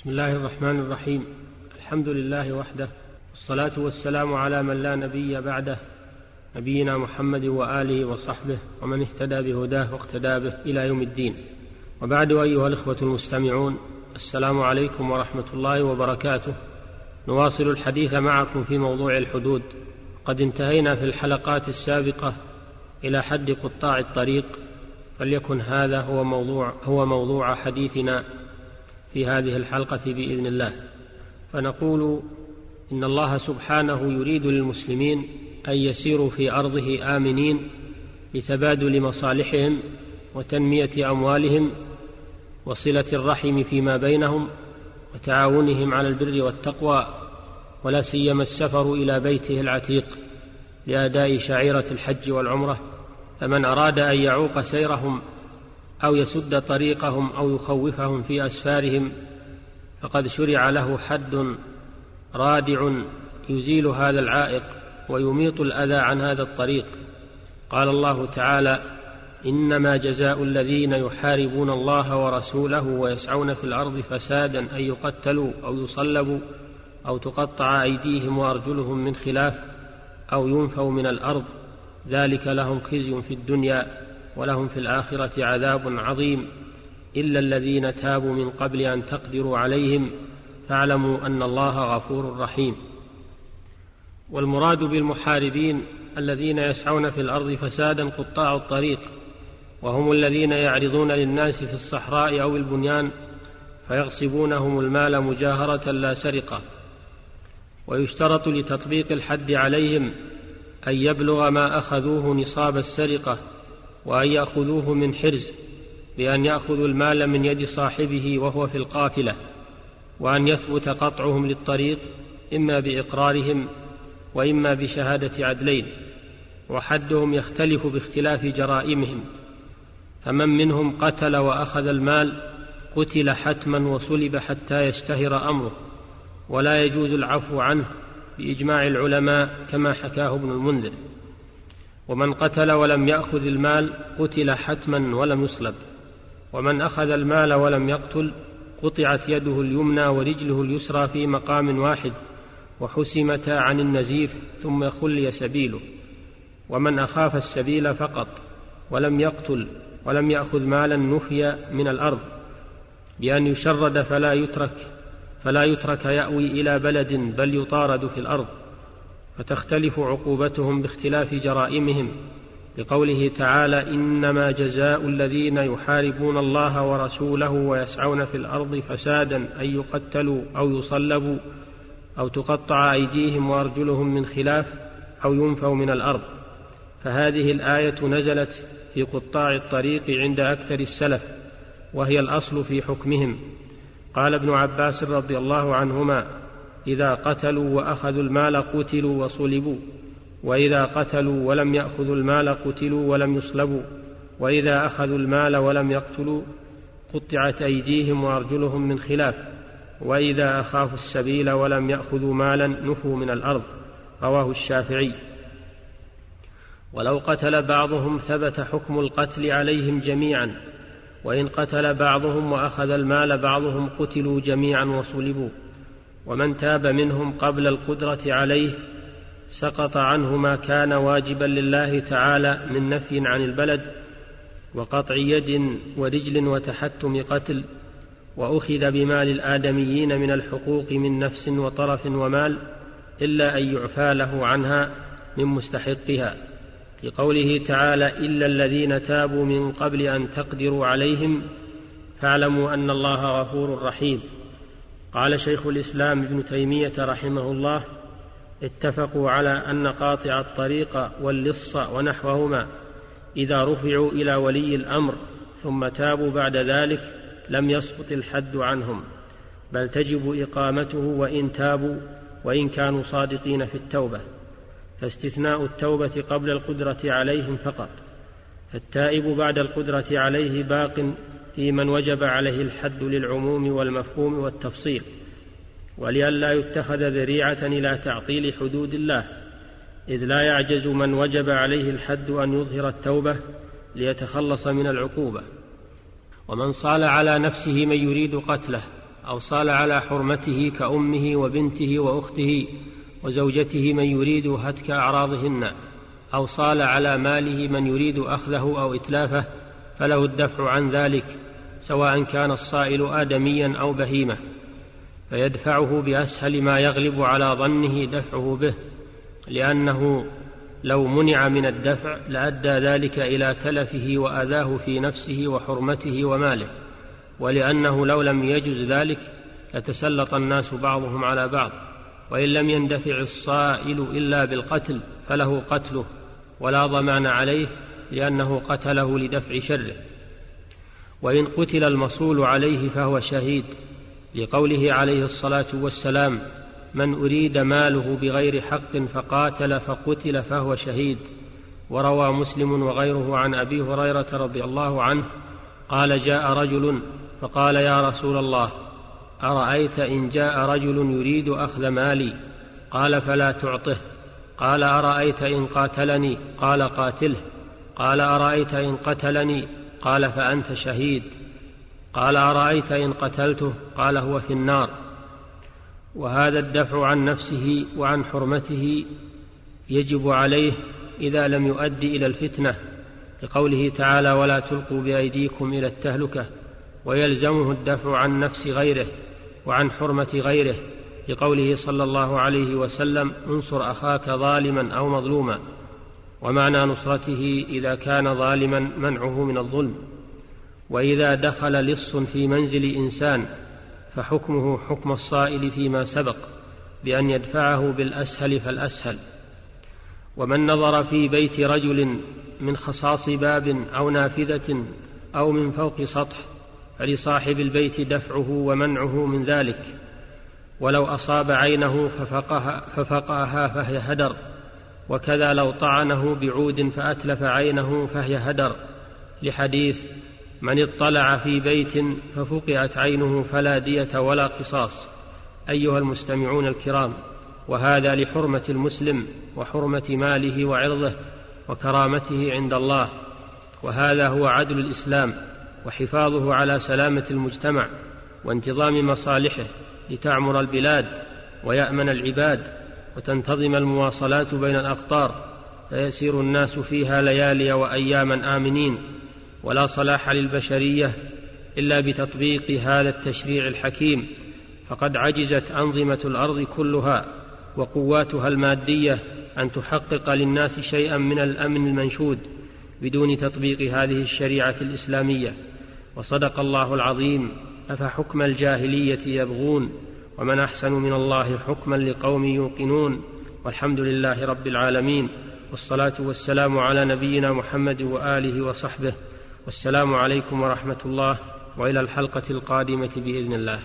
بسم الله الرحمن الرحيم. الحمد لله وحده والصلاة والسلام على من لا نبي بعده نبينا محمد وآله وصحبه ومن اهتدى بهداه واقتدى به إلى يوم الدين. وبعد أيها الإخوة المستمعون السلام عليكم ورحمة الله وبركاته. نواصل الحديث معكم في موضوع الحدود. قد انتهينا في الحلقات السابقة إلى حد قطاع الطريق فليكن هذا هو موضوع هو موضوع حديثنا في هذه الحلقة بإذن الله. فنقول إن الله سبحانه يريد للمسلمين أن يسيروا في أرضه آمنين لتبادل مصالحهم وتنمية أموالهم وصلة الرحم فيما بينهم وتعاونهم على البر والتقوى ولا سيما السفر إلى بيته العتيق لأداء شعيرة الحج والعمرة فمن أراد أن يعوق سيرهم أو يسد طريقهم أو يخوفهم في أسفارهم فقد شرع له حد رادع يزيل هذا العائق ويميط الأذى عن هذا الطريق. قال الله تعالى إنما جزاء الذين يحاربون الله ورسوله ويسعون في الأرض فسادا أن يقتلوا أو يصلبوا أو تقطع أيديهم وأرجلهم من خلاف أو ينفوا من الأرض ذلك لهم خزي في الدنيا. ولهم في الآخرة عذاب عظيم. إلا الذين تابوا من قبل أن تقدروا عليهم فاعلموا أن الله غفور رحيم. والمراد بالمحاربين الذين يسعون في الأرض فسادا قطاع الطريق وهم الذين يعرضون للناس في الصحراء أو البنيان فيغصبونهم المال مجاهرة لا سرقة. ويشترط لتطبيق الحد عليهم أن يبلغ ما أخذوه نصاب السرقة وأن يأخذوه من حرز بأن يأخذوا المال من يد صاحبه وهو في القافلة وأن يثبت قطعهم للطريق إما بإقرارهم وإما بشهادة عدلين وحدهم يختلف باختلاف جرائمهم. فمن منهم قتل وأخذ المال قتل حتما وصلب حتى يشتهر أمره ولا يجوز العفو عنه بإجماع العلماء كما حكاه ابن المنذر. ومن قتل ولم يأخذ المال قتل حتما ولم يصلب. ومن أخذ المال ولم يقتل قطعت يده اليمنى ورجله اليسرى في مقام واحد وحسمتا عن النزيف ثم خلي سبيله. ومن أخاف السبيل فقط ولم يقتل ولم يأخذ مالا نفي من الأرض. بأن يشرد فلا يترك فلا يترك يأوي إلى بلد بل يطارد في الأرض. فتختلف عقوبتهم باختلاف جرائمهم لقوله تعالى إنما جزاء الذين يحاربون الله ورسوله ويسعون في الأرض فسادا أن يقتلوا أو يصلبوا أو تقطع أيديهم وأرجلهم من خلاف أو ينفوا من الأرض. فهذه الآية نزلت في قطاع الطريق عند أكثر السلف وهي الأصل في حكمهم. قال ابن عباس رضي الله عنهما إذا قتلوا وأخذوا المال قتلوا وصلبوا. وإذا قتلوا ولم يأخذوا المال قتلوا ولم يصلبوا. وإذا أخذوا المال ولم يقتلوا قطعت أيديهم وأرجلهم من خلاف. وإذا أخافوا السبيل ولم يأخذوا مالا نفوا من الأرض. رواه الشافعي. ولو قتل بعضهم ثبت حكم القتل عليهم جميعا. وإن قتل بعضهم وأخذ المال بعضهم قتلوا جميعا وصلبوا. ومن تاب منهم قبل القدرة عليه سقط عنه ما كان واجبا لله تعالى من نفي عن البلد وقطع يد ورجل وتحتم قتل وأخذ بمال الآدميين من الحقوق من نفس وطرف ومال إلا أن يعفى له عنها من مستحقها لقوله تعالى إلا الذين تابوا من قبل أن تقدروا عليهم فاعلموا أن الله غفور رحيم قال شيخ الإسلام ابن تيمية رحمه الله اتفقوا على أن قاطع الطريق واللص ونحوهما. إذا رفعوا إلى ولي الأمر ثم تابوا بعد ذلك لم يسقط الحد عنهم. بل تجب إقامته وإن تابوا وإن كانوا صادقين في التوبة. فاستثناء التوبة قبل القدرة عليهم فقط. فالتائب بعد القدرة عليه باق في من وجب عليه الحد للعموم والمفهوم والتفصيل ولئلا يتخذ ذريعة إلى تعطيل حدود الله إذ لا يعجز من وجب عليه الحد أن يظهر التوبة ليتخلص من العقوبة. ومن صال على نفسه من يريد قتله أو صال على حرمته كأمه وبنته وأخته وزوجته من يريد هتك أعراضهن أو صال على ماله من يريد أخذه أو إتلافه فله الدفع عن ذلك سواء كان الصائل آدميا أو بهيمة فيدفعه بأسهل ما يغلب على ظنه دفعه به لأنه لو منع من الدفع لأدى ذلك إلى تلفه وأذاه في نفسه وحرمته وماله ولأنه لو لم يجز ذلك لتسلط الناس بعضهم على بعض وإن لم يندفع الصائل إلا بالقتل فله قتله ولا ضمان عليه لأنه قتله لدفع شره. وإن قتل المصول عليه فهو شهيد. لقوله عليه الصلاة والسلام من أريد ماله بغير حق فقاتل فقتل فهو شهيد وروى مسلم وغيره عن أبي هريرة رضي الله عنه قال جاء رجل فقال يا رسول الله أرأيت إن جاء رجل يريد أخذ مالي؟ قال فلا تعطه قال أرأيت إن قاتلني؟ قال قاتله قال أرأيت إن قتلني؟ قال فأنت شهيد. قال أرأيت إن قتلته؟ قال هو في النار. وهذا الدفع عن نفسه وعن حرمته يجب عليه إذا لم يؤد إلى الفتنة لقوله تعالى ولا تلقوا بأيديكم إلى التهلكة. ويلزمه الدفع عن نفس غيره وعن حرمة غيره لقوله صلى الله عليه وسلم انصر أخاك ظالما أو مظلوما. ومعنى نصرته إذا كان ظالما منعه من الظلم وإذا دخل لص في منزل إنسان فحكمه حكم الصائل فيما سبق بأن يدفعه بالأسهل فالأسهل. ومن نظر في بيت رجل من خصاص باب أو نافذة أو من فوق سطح فلصاحب البيت دفعه ومنعه من ذلك. ولو أصاب عينه ففقها, ففقأها فهي هدر. وكذا لو طعنه بعود فأتلف عينه فهي هدر لحديث من اطلع في بيت ففقئت عينه فلا دية ولا قصاص. أيها المستمعون الكرام وهذا لحرمة المسلم وحرمة ماله وعرضه وكرامته عند الله. وهذا هو عدل الإسلام وحفاظه على سلامة المجتمع وانتظام مصالحه لتعمر البلاد ويأمن العباد. وتنتظم المواصلات بين الأقطار فيسير الناس فيها ليالي وأياما آمنين ولا صلاح للبشرية إلا بتطبيق هذا التشريع الحكيم. فقد عجزت أنظمة الأرض كلها وقواتها المادية أن تحقق للناس شيئا من الأمن المنشود بدون تطبيق هذه الشريعة الإسلامية. وصدق الله العظيم أفحكم الجاهلية يبغون ومن أحسن من الله حكما لقوم يوقنون والحمد لله رب العالمين والصلاة والسلام على نبينا محمد وآله وصحبه والسلام عليكم ورحمة الله وإلى الحلقة القادمة بإذن الله